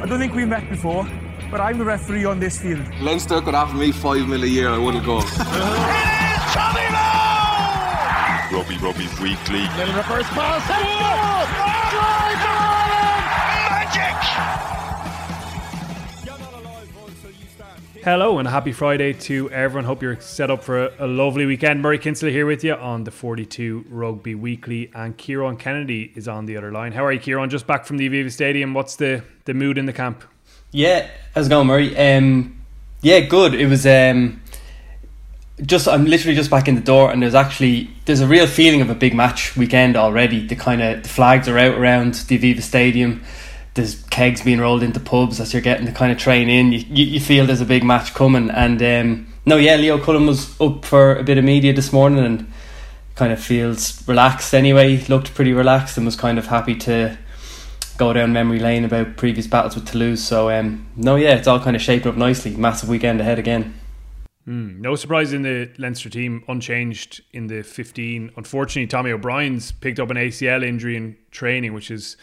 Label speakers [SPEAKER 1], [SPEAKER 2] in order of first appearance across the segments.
[SPEAKER 1] I don't think we met before, but I'm the referee on this field.
[SPEAKER 2] Leinster could offer me five mil a year, I wouldn't go.
[SPEAKER 3] Rugby Rugby Weekly.
[SPEAKER 4] Little reverse pass. Drive
[SPEAKER 5] Hello and happy Friday to everyone. Hope you're set up for a, a lovely weekend. Murray Kinsella here with you on the 42 Rugby Weekly, and Kieran Kennedy is on the other line. How are you, Kieran? Just back from the Aviva Stadium. What's the, the mood in the camp?
[SPEAKER 6] Yeah, how's it going, Murray? Um, yeah, good. It was um, just I'm literally just back in the door, and there's actually there's a real feeling of a big match weekend already. The kind of the flags are out around the Aviva Stadium. There's kegs being rolled into pubs as you're getting the kind of train in. You, you, you feel there's a big match coming, and um, no, yeah, Leo Cullen was up for a bit of media this morning, and kind of feels relaxed anyway. Looked pretty relaxed and was kind of happy to go down memory lane about previous battles with Toulouse. So um, no, yeah, it's all kind of shaping up nicely. Massive weekend ahead again.
[SPEAKER 5] Mm, no surprise in the Leinster team, unchanged in the 15. Unfortunately, Tommy O'Brien's picked up an ACL injury in training, which is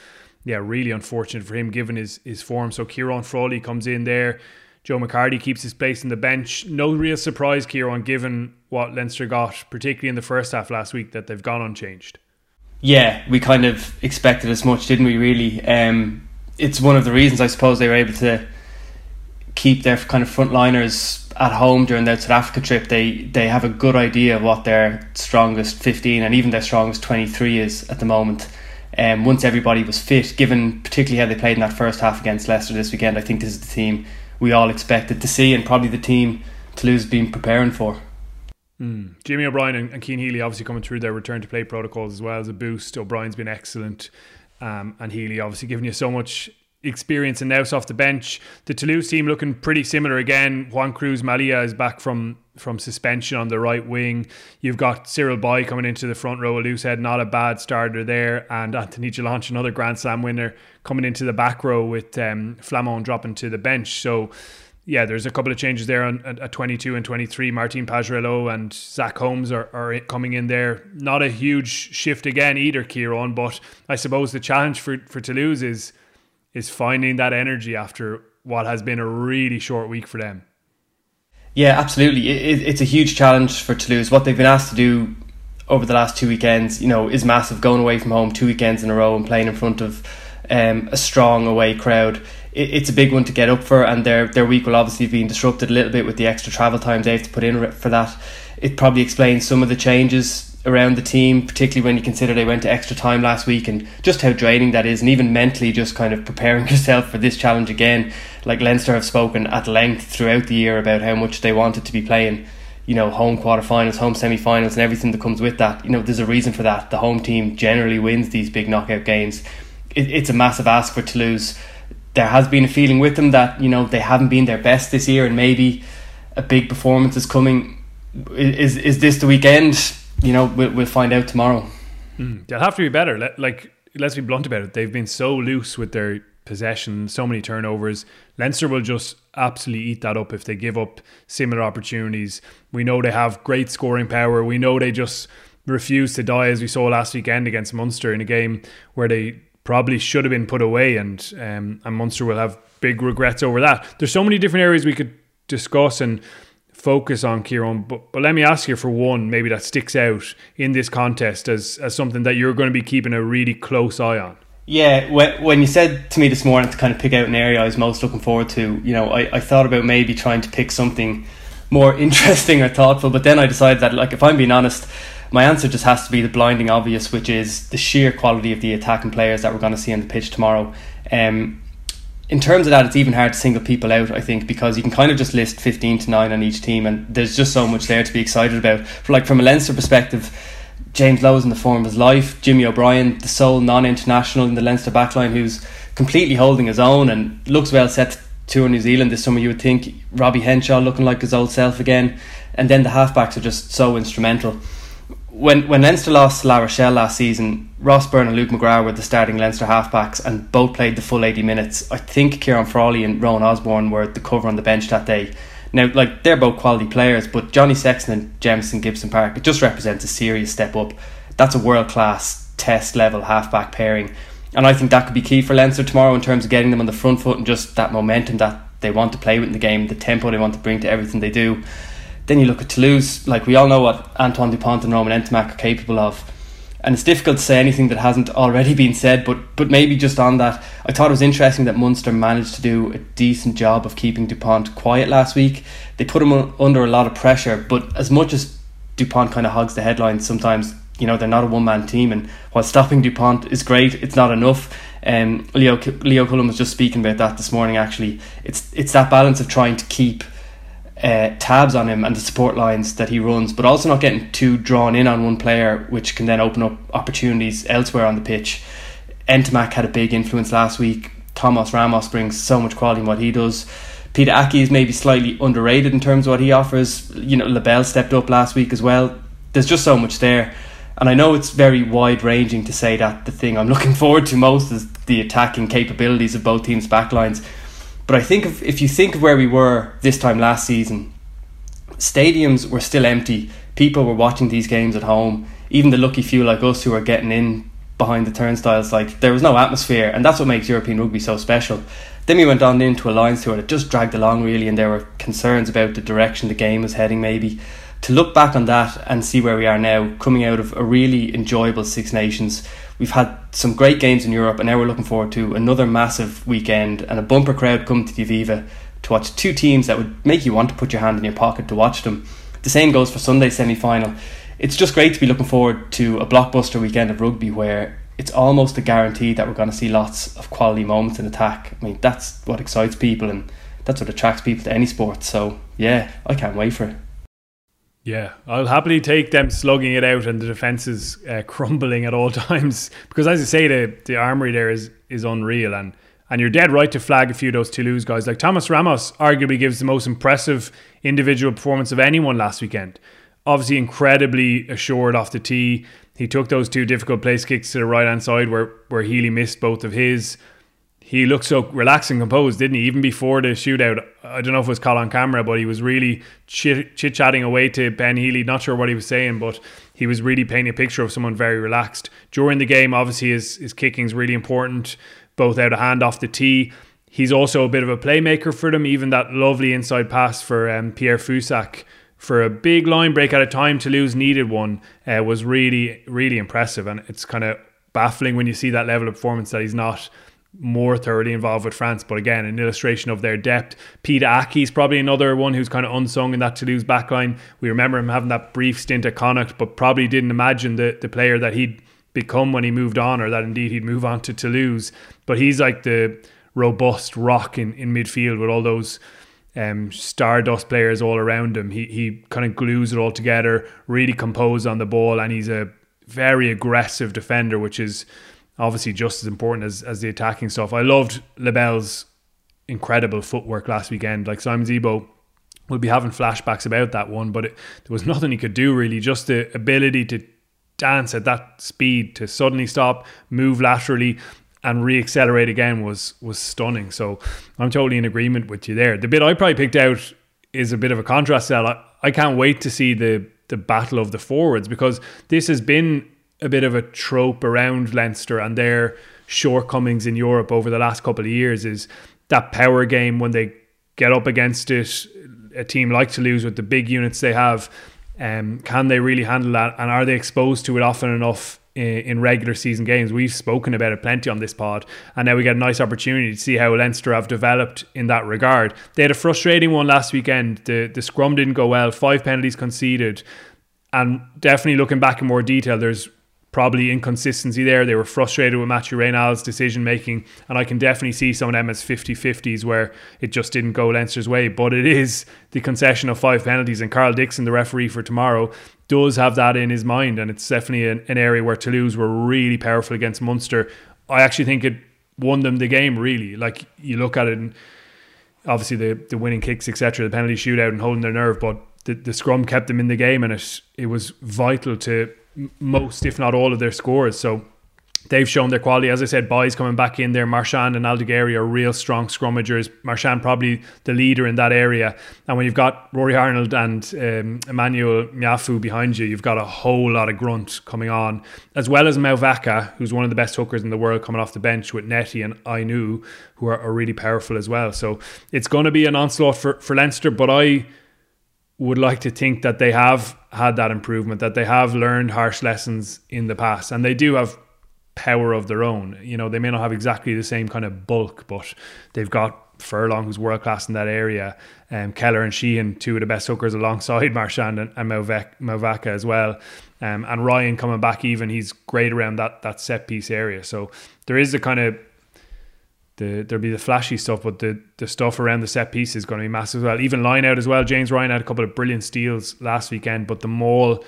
[SPEAKER 5] yeah really unfortunate for him given his his form. So Kieran Frawley comes in there. Joe McCarthy keeps his place in the bench. No real surprise, Kieran, given what Leinster got, particularly in the first half last week, that they've gone unchanged.
[SPEAKER 6] Yeah, we kind of expected as much, didn't we? Really, um, it's one of the reasons I suppose they were able to keep their kind of frontliners at home during their South Africa trip. They they have a good idea of what their strongest fifteen and even their strongest twenty three is at the moment. Um, once everybody was fit, given particularly how they played in that first half against Leicester this weekend, I think this is the team we all expected to see, and probably the team Toulouse been preparing for.
[SPEAKER 5] Mm. Jimmy O'Brien and, and Cian Healy obviously coming through their return to play protocols as well as a boost. O'Brien's been excellent, um, and Healy obviously giving you so much experience and now off the bench. The Toulouse team looking pretty similar again. Juan Cruz Mallía is back from from suspension on the right wing. You've got Cyril Baille coming into the front row. A loose head, not a bad starter there, and Anthony Jelonch, another Grand Slam winner, coming into the back row with um, Flament dropping to the bench. So. Yeah, there's a couple of changes there on, at 22 and 23. Martin Page-Relo and Zach Holmes are, are coming in there. Not a huge shift again either, Kieran, but I suppose the challenge for, for Toulouse is is finding that energy after what has been a really short week for them.
[SPEAKER 6] Yeah, absolutely. It, it, it's a huge challenge for Toulouse. What they've been asked to do over the last two weekends, you know, is massive. Going away from home two weekends in a row and playing in front of um, a strong away crowd. It, it's a big one to get up for, and their their week will obviously be disrupted a little bit with the extra travel time they have to put in for that. It probably explains some of the changes around the team, particularly when you consider they went to extra time last week and just how draining that is, and even mentally just kind of preparing yourself for this challenge again. Like Leinster have spoken at length throughout the year about how much they wanted to be playing, you know, home quarterfinals, home semi-finals, and everything that comes with that. You know, there's a reason for that. The home team generally wins these big knockout games. It, it's a massive ask for Toulouse. There has been a feeling with them that you know they haven't been their best this year, and maybe a big performance is coming. Is is this the weekend? You know, we'll, we'll find out tomorrow.
[SPEAKER 5] Mm, they'll have to be better. Let, like, let's be blunt about it. They've been so loose with their possession, so many turnovers. Leinster will just absolutely eat that up if they give up similar opportunities. We know they have great scoring power. We know they just refuse to die, as we saw last weekend against Munster in a game where they probably should have been put away, and um, and Munster will have big regrets over that. There's so many different areas we could discuss and focus on, Kieran. But, but let me ask you for one, maybe that sticks out in this contest as, as something that you're going to be keeping a really close eye on.
[SPEAKER 6] Yeah, when you said to me this morning to kind of pick out an area I was most looking forward to, you know, I, I thought about maybe trying to pick something more interesting or thoughtful, but then I decided that, like, if I'm being honest, my answer just has to be the blinding obvious, which is the sheer quality of the attacking players that we're going to see on the pitch tomorrow. Um, in terms of that, it's even hard to single people out, I think, because you can kind of just list 15 to 9 on each team, and there's just so much there to be excited about. For like From a Leinster perspective, James Lowe's in the form of his life, Jimmy O'Brien, the sole non international in the Leinster backline, who's completely holding his own and looks well set to tour New Zealand this summer, you would think. Robbie Henshaw looking like his old self again, and then the halfbacks are just so instrumental when when Leinster lost to La Rochelle last season, Ross Byrne and Luke McGrath were the starting Leinster halfbacks and both played the full 80 minutes. I think Kieran Frawley and Rowan Osborne were the cover on the bench that day. Now, like they're both quality players, but Johnny Sexton and Jamison Gibson Park, it just represents a serious step up. That's a world class test level halfback pairing. And I think that could be key for Leinster tomorrow in terms of getting them on the front foot and just that momentum that they want to play with in the game, the tempo they want to bring to everything they do. Then you look at Toulouse, like we all know what Antoine Dupont and Romain Ntamack are capable of. And it's difficult to say anything that hasn't already been said, but but maybe just on that, I thought it was interesting that Munster managed to do a decent job of keeping Dupont quiet last week. They put him under a lot of pressure, but as much as Dupont kind of hogs the headlines sometimes, you know, they're not a one man team, and while stopping Dupont is great, it's not enough. Um, Leo Leo Cullen was just speaking about that this morning. Actually, it's it's that balance of trying to keep uh, tabs on him and the support lines that he runs, but also not getting too drawn in on one player, which can then open up opportunities elsewhere on the pitch. Ntamack had a big influence last week. Thomas Ramos brings so much quality in what he does. Pita Ahki is maybe slightly underrated in terms of what he offers. You know, Lebel stepped up last week as well. There's just so much there. And I know it's very wide ranging to say that the thing I'm looking forward to most is the attacking capabilities of both teams' backlines. But I think if, if you think of where we were this time last season, stadiums were still empty. People were watching these games at home. Even the lucky few like us who are getting in behind the turnstiles, like there was no atmosphere, and that's what makes European rugby so special. Then we went on into a Lions tour that just dragged along really, and there were concerns about the direction the game was heading, maybe to look back on that and see where we are now, coming out of a really enjoyable Six Nations. We've had some great games in Europe, and now we're looking forward to another massive weekend and a bumper crowd coming to the Aviva to watch two teams that would make you want to put your hand in your pocket to watch them. The same goes for Sunday's semi final. It's just great to be looking forward to a blockbuster weekend of rugby where it's almost a guarantee that we're going to see lots of quality moments in attack. I mean, that's what excites people and that's what attracts people to any sport. So, yeah, I can't wait for it.
[SPEAKER 5] Yeah, I'll happily take them slugging it out and the defences uh, crumbling at all times because, as you say, the the armory there is is unreal and and you're dead right to flag a few of those Toulouse guys. Like Thomas Ramos, arguably gives the most impressive individual performance of anyone last weekend. Obviously, incredibly assured off the tee. He took those two difficult place kicks to the right hand side where where Healy missed both of his he looked so relaxed and composed, didn't he? Even before the shootout, I don't know if it was caught on camera, but he was really chit chatting away to Ben Healy. Not sure what he was saying, but he was really painting a picture of someone very relaxed. During the game, obviously, his, his kicking is really important, both out of hand, off the tee. He's also a bit of a playmaker for them, even that lovely inside pass for um, Pierre Fouyssac for a big line break at a time Toulouse needed one uh, was really, really impressive. And it's kind of baffling when you see that level of performance that he's not more thoroughly involved with France. But again, an illustration of their depth. Pita Ahki is probably another one who's kind of unsung in that Toulouse backline. We remember him having that brief stint at Connacht, but probably didn't imagine the, the player that he'd become when he moved on, or that indeed he'd move on to Toulouse. But he's like the robust rock in, in midfield with all those um, stardust players all around him. He he kind of glues it all together, really composed on the ball, and he's a very aggressive defender, which is obviously just as important as, as the attacking stuff. I loved Lebel's incredible footwork last weekend. Like Simon Zebo will be having flashbacks about that one, but it, there was nothing he could do really. Just the ability to dance at that speed, to suddenly stop, move laterally, and reaccelerate again was was stunning. So I'm totally in agreement with you there. The bit I probably picked out is a bit of a contrast. Cell. I, I can't wait to see the the battle of the forwards because this has been a bit of a trope around Leinster and their shortcomings in Europe over the last couple of years is that power game when they get up against it, a team like Toulouse with the big units they have. Um, can they really handle that? And are they exposed to it often enough in, in, regular season games? We've spoken about it plenty on this pod, and now we get a nice opportunity to see how Leinster have developed in that regard. They had a frustrating one last weekend. The the scrum didn't go well. Five penalties conceded, and definitely looking back in more detail, there's probably inconsistency there. They were frustrated with Mathieu Raynal's decision making, and I can definitely see some of them as 50 50s where it just didn't go Leinster's way. But it is the concession of five penalties, and Karl Dickson, the referee for tomorrow, does have that in his mind, and it's definitely an, an area where Toulouse were really powerful against Munster. I actually think it won them the game, really. Like you look at it, and obviously the, the winning kicks, etc., the penalty shootout, and holding their nerve, but the, the scrum kept them in the game, and it it was vital to most, if not all, of their scores. So they've shown their quality. As I said, Baille's coming back in there. Marchand and Aldegheri are real strong scrummagers. Marchand probably the leader in that area. And when you've got Rory Arnold and um, Emmanuel Meafou behind you, you've got a whole lot of grunt coming on, as well as Mauvaka, who's one of the best hookers in the world, coming off the bench with Neti and Ainu, who are, are really powerful as well. So it's going to be an onslaught for, for Leinster, but I would like to think that they have had that improvement, that they have learned harsh lessons in the past, and they do have power of their own. You know, they may not have exactly the same kind of bulk, but they've got Furlong, who's world class in that area, um, Kelleher and Sheehan, two of the best hookers alongside Marchand and, and Mauvaka as well. Um, and Ryan coming back even, he's great around that that set piece area. So there is a kind of the there'll be the flashy stuff, but the the stuff around the set piece is going to be massive as well. Even line out as well. James Ryan had a couple of brilliant steals last weekend, but the maul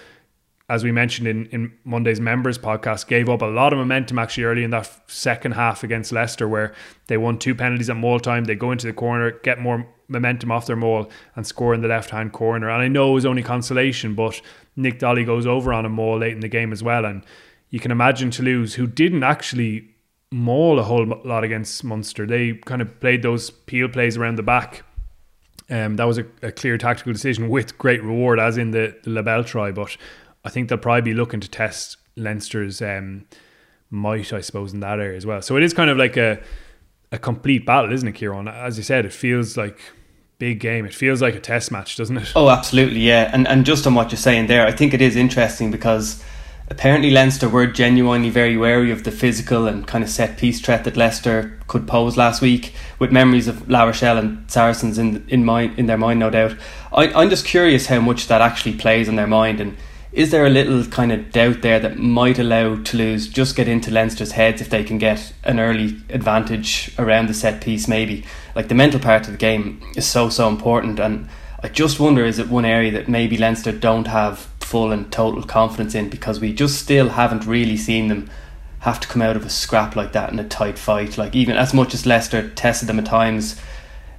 [SPEAKER 5] as we mentioned in, in Monday's members podcast, gave up a lot of momentum actually early in that second half against Leicester, where they won two penalties at maul time. They go into the corner, get more momentum off their maul, and score in the left hand corner. And I know it was only consolation, but Nic Dolly goes over on a maul late in the game as well. And you can imagine Toulouse, who didn't actually maul a whole lot against Munster, they kind of played those peel plays around the back. Um, that was a, a clear tactical decision with great reward, as in the, the Lebel try. But I think they'll probably be looking to test Leinster's um, might, I suppose, in that area as well. So it is kind of like a a complete battle, isn't it, Kieran? As you said, it feels like big game. It feels like a test match, doesn't it?
[SPEAKER 6] Oh, absolutely, yeah. And and just on what you're saying there, I think it is interesting because apparently Leinster were genuinely very wary of the physical and kind of set piece threat that Leicester could pose last week, with memories of La Rochelle and Saracens in in mind in their mind, no doubt. I, I'm just curious how much that actually plays on their mind and is there a little kind of doubt there that might allow Toulouse just get into Leinster's heads if they can get an early advantage around the set piece maybe like the mental part of the game is so so important and I just wonder is it one area that maybe Leinster don't have full and total confidence in because we just still haven't really seen them have to come out of a scrap like that in a tight fight like even as much as Leicester tested them at times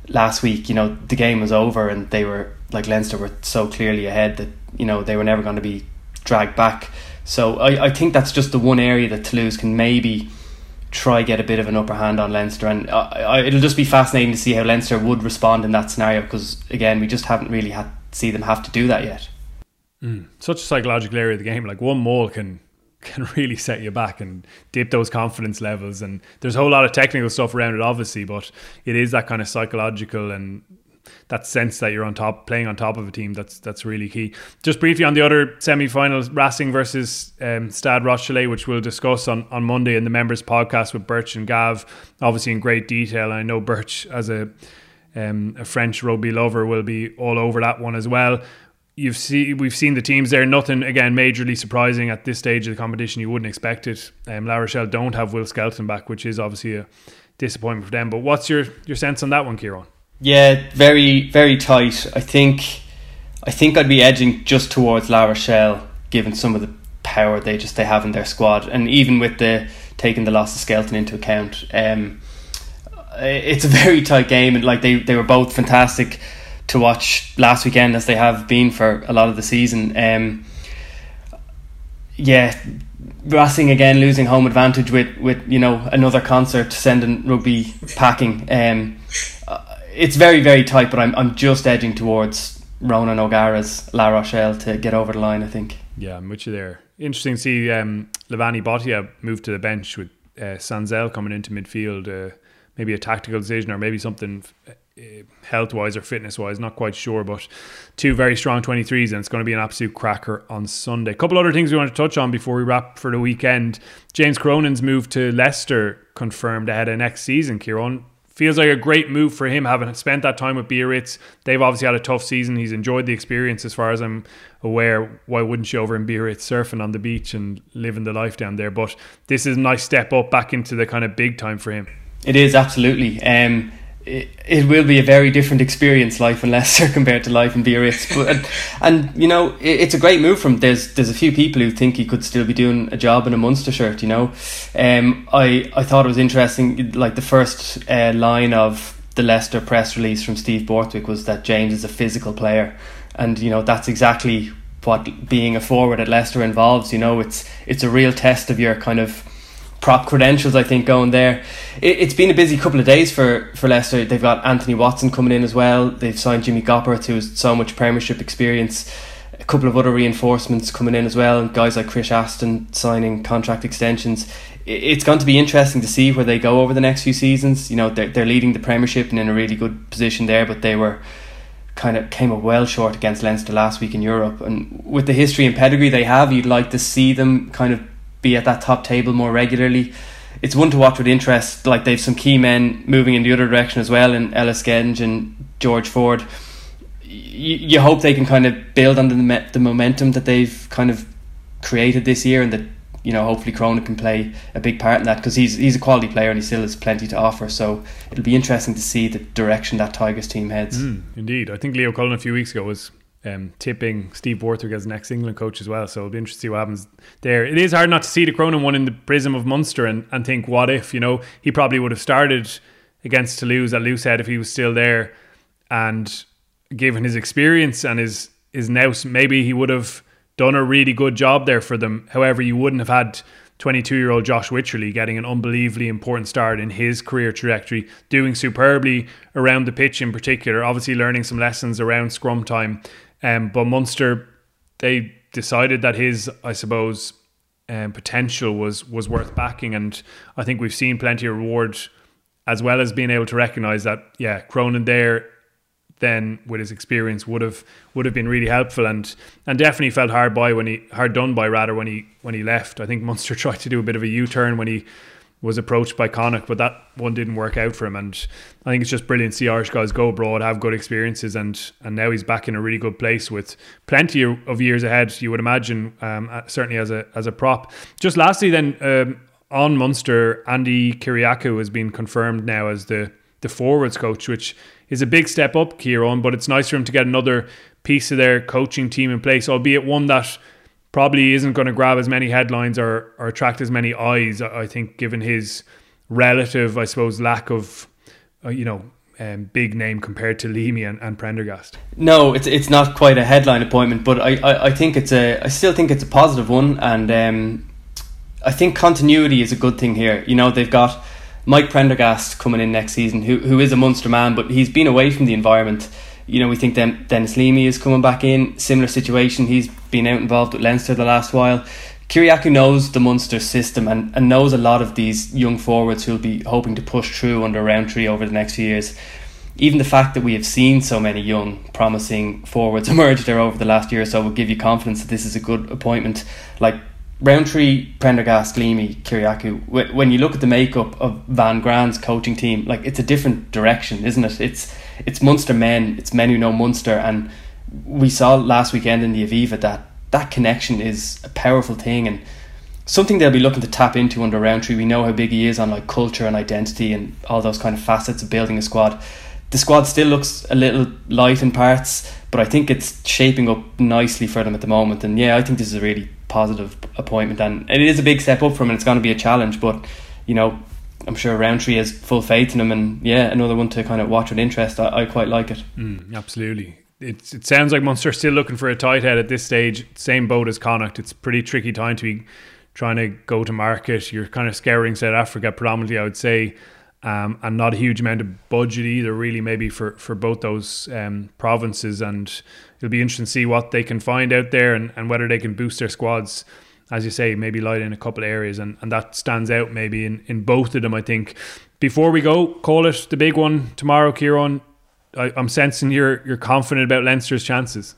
[SPEAKER 6] last week you know the game was over and they were like Leinster were so clearly ahead that you know they were never going to be dragged back. So I, I think that's just the one area that Toulouse can maybe try get a bit of an upper hand on Leinster, and I, I, it'll just be fascinating to see how Leinster would respond in that scenario because again we just haven't really had see them have to do that yet.
[SPEAKER 5] Mm, such a psychological area of the game. Like one maul can can really set you back and dip those confidence levels. And there's a whole lot of technical stuff around it, obviously, but it is that kind of psychological and that sense that you're on top, playing on top of a team. That's that's really key. Just briefly on the other semi-finals, Racing versus um, Stade Rochelais, which we'll discuss on, on Monday in the members podcast with Birch and Gav, obviously in great detail. And I know Birch as a um, a French rugby lover will be all over that one as well. You've see we've seen the teams there. Nothing again majorly surprising at this stage of the competition. You wouldn't expect it. Um, La Rochelle don't have Will Skelton back, which is obviously a disappointment for them. But what's your your sense on that one, Kieran?
[SPEAKER 6] Yeah, very very tight. I think I think I'd be edging just towards La Rochelle, given some of the power they just they have in their squad, and even with the taking the loss of Skelton into account, um, it's a very tight game, and like they they were both fantastic to watch last weekend as they have been for a lot of the season. Um, yeah, Racing again losing home advantage with with you know another concert sending rugby packing. Um, it's very very tight, but I'm I'm just edging towards Ronan O'Gara's La Rochelle to get over the line. I think.
[SPEAKER 5] Yeah, I'm there. Interesting to see um, Levani Botia move to the bench with uh, Sanzel coming into midfield. Uh, maybe a tactical decision or maybe something uh, health wise or fitness wise, not quite sure. But two very strong 23s, and it's going to be an absolute cracker on Sunday. A couple other things we want to touch on before we wrap for the weekend. James Cronin's move to Leicester confirmed ahead of next season. Kieran, feels like a great move for him having spent that time with Biarritz. They've obviously had a tough season. He's enjoyed the experience as far as I'm aware. Why wouldn't you over in Biarritz surfing on the beach and living the life down there? But this is a nice step up back into the kind of big time for him.
[SPEAKER 6] It is absolutely. Um, it, it will be a very different experience life in Leicester compared to life in Biarritz. But and, and you know it, it's a great move from. There's there's a few people who think he could still be doing a job in a Munster shirt. You know, um, I I thought it was interesting. Like the first uh, line of the Leicester press release from Steve Borthwick was that James is a physical player, and you know that's exactly what being a forward at Leicester involves. You know, it's it's a real test of your kind of prop credentials, I think, going there. It, has been a busy couple of days for, for Leicester. They've got Anthony Watson coming in as well. They've signed Jimmy Gopperth, who has so much Premiership experience. A couple of other reinforcements coming in as well. Guys like Chris Ashton signing contract extensions. It's going to be interesting to see where they go over the next few seasons. You know, they're, they're leading the Premiership and in a really good position there, but they were kind of came up well short against Leinster last week in Europe. And with the history and pedigree they have, you'd like to see them kind of be at that top table more regularly. It's one to watch with interest. Like they've some key men moving in the other direction as well, in Ellis Genge and George Ford. You, you hope they can kind of build on the the momentum that they've kind of created this year, and that you know hopefully Cronin can play a big part in that because he's he's a quality player and he still has plenty to offer. So it'll be interesting to see the direction that Tigers team heads.
[SPEAKER 5] Mm, indeed, I think Leo Cullen a few weeks ago was um, tipping Steve Borthwick as next England coach as well. So it'll be interesting to see what happens there. It is hard not to see the Cronin one in the prism of Munster and, and think, what if, you know, he probably would have started against Toulouse at Loosehead if he was still there. And given his experience and his, his now, maybe he would have done a really good job there for them. However, you wouldn't have had 22 year old Josh Wycherley getting an unbelievably important start in his career trajectory, doing superbly around the pitch in particular, obviously learning some lessons around scrum time um, but Munster, they decided that his, I suppose, um, potential was was worth backing, and I think we've seen plenty of reward, as well as being able to recognise that, yeah, Cronin there, then with his experience would have would have been really helpful, and and definitely felt hard by when he hard done by rather when he when he left. I think Munster tried to do a bit of a U turn when he was approached by Connacht, but that one didn't work out for him. And I think it's just brilliant to see Irish guys go abroad, have good experiences, and and now he's back in a really good place with plenty of years ahead. You would imagine, um, uh, certainly as a as a prop. Just lastly, then um, on Munster, Andi Kyriacou has been confirmed now as the the forwards coach, which is a big step up, Kieran. But it's nice for him to get another piece of their coaching team in place, albeit one that probably isn't going to grab as many headlines or, or attract as many eyes. I think, given his relative, I suppose, lack of, uh, you know, um, big name compared to Leamy and, and Prendergast.
[SPEAKER 6] No, it's it's not quite a headline appointment, but I, I, I think it's a I still think it's a positive one, and um, I think continuity is a good thing here. You know, they've got Mike Prendergast coming in next season, who who is a Munster man, but he's been away from the environment you know, we think then Denis Leamy is coming back in. Similar situation. He's been out involved with Leinster the last while. Kyriacou knows the Munster system and, and knows a lot of these young forwards who'll be hoping to push through under Rowntree over the next few years. Even the fact that we have seen so many young, promising forwards emerge there over the last year or so will give you confidence that this is a good appointment. Like Rowntree, Prendergast, Leamy, Kyriacou. When you look at the makeup of Van Graan's coaching team, like it's a different direction, isn't it? It's it's Munster men, it's men who know Munster, and we saw last weekend in the Aviva that that connection is a powerful thing and something they'll be looking to tap into under Rowntree. We know how big he is on like culture and identity and all those kind of facets of building a squad. The squad still looks a little light in parts, but I think it's shaping up nicely for them at the moment. And yeah, I think this is a really positive appointment, and it is a big step up from him. It's going to be a challenge, but you know, I'm sure Rowntree has full faith in him, and yeah, another one to kind of watch with interest. I, I quite like it.
[SPEAKER 5] Mm, absolutely. It's, it sounds like Munster still looking for a tight head at this stage. Same boat as Connacht. It's pretty tricky time to be trying to go to market. You're kind of scouring South Africa predominantly, I would say, um, and not a huge amount of budget either, really, maybe for, for both those um, provinces. And it'll be interesting to see what they can find out there and, and whether they can boost their squads as you say, maybe light in a couple of areas, and, and that stands out maybe in, in both of them. I think. Before we go, call it the big one tomorrow, Kieran. I, I'm sensing you're you're confident about Leinster's chances.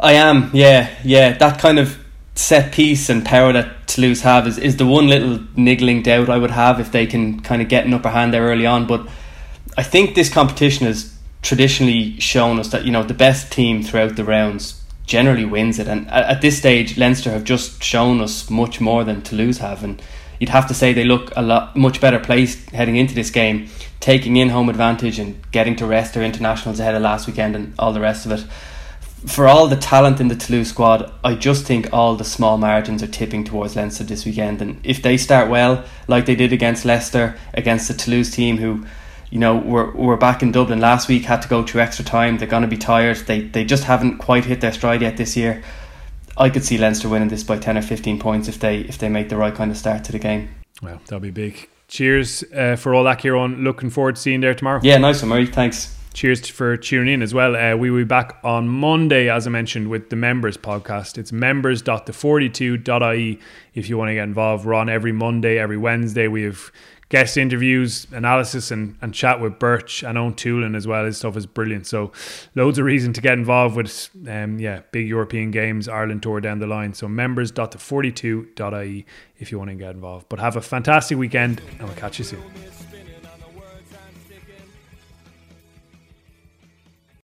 [SPEAKER 6] I am, yeah, yeah. That kind of set piece and power that Toulouse have is, is the one little niggling doubt I would have if they can kind of get an upper hand there early on. But I think this competition has traditionally shown us that you know the best team throughout the rounds generally wins it. And at, this stage, Leinster have just shown us much more than Toulouse have, and you'd have to say they look a lot much better placed heading into this game, taking in home advantage and getting to rest their internationals ahead of last weekend and all the rest of it. For all the talent in the Toulouse squad, I just think all the small margins are tipping towards Leinster this weekend. And if they start well, like they did against Leicester, against the Toulouse team, who you know, we're, we're back in Dublin last week, had to go through extra time. They're going to be tired. They, they just haven't quite hit their stride yet this year. I could see Leinster winning this by 10 or 15 points if they if they make the right kind of start to the game.
[SPEAKER 5] Well, that'll be big. Cheers uh, for all that, Kieran. Looking forward to seeing you there tomorrow.
[SPEAKER 6] Yeah, nice one, Murray. Thanks.
[SPEAKER 5] Cheers for tuning in as well. Uh, we will be back on Monday, as I mentioned, with the members podcast. It's members.the42.ie if you want to get involved. We're on every Monday, every Wednesday. We have guest interviews, analysis, and, and chat with Birch and Eoin Toolan as well. His stuff is brilliant. So, loads of reason to get involved with, um, yeah, big European games, Ireland tour down the line. So, members.the42.ie if you want to get involved. But have a fantastic weekend, and we'll catch you soon.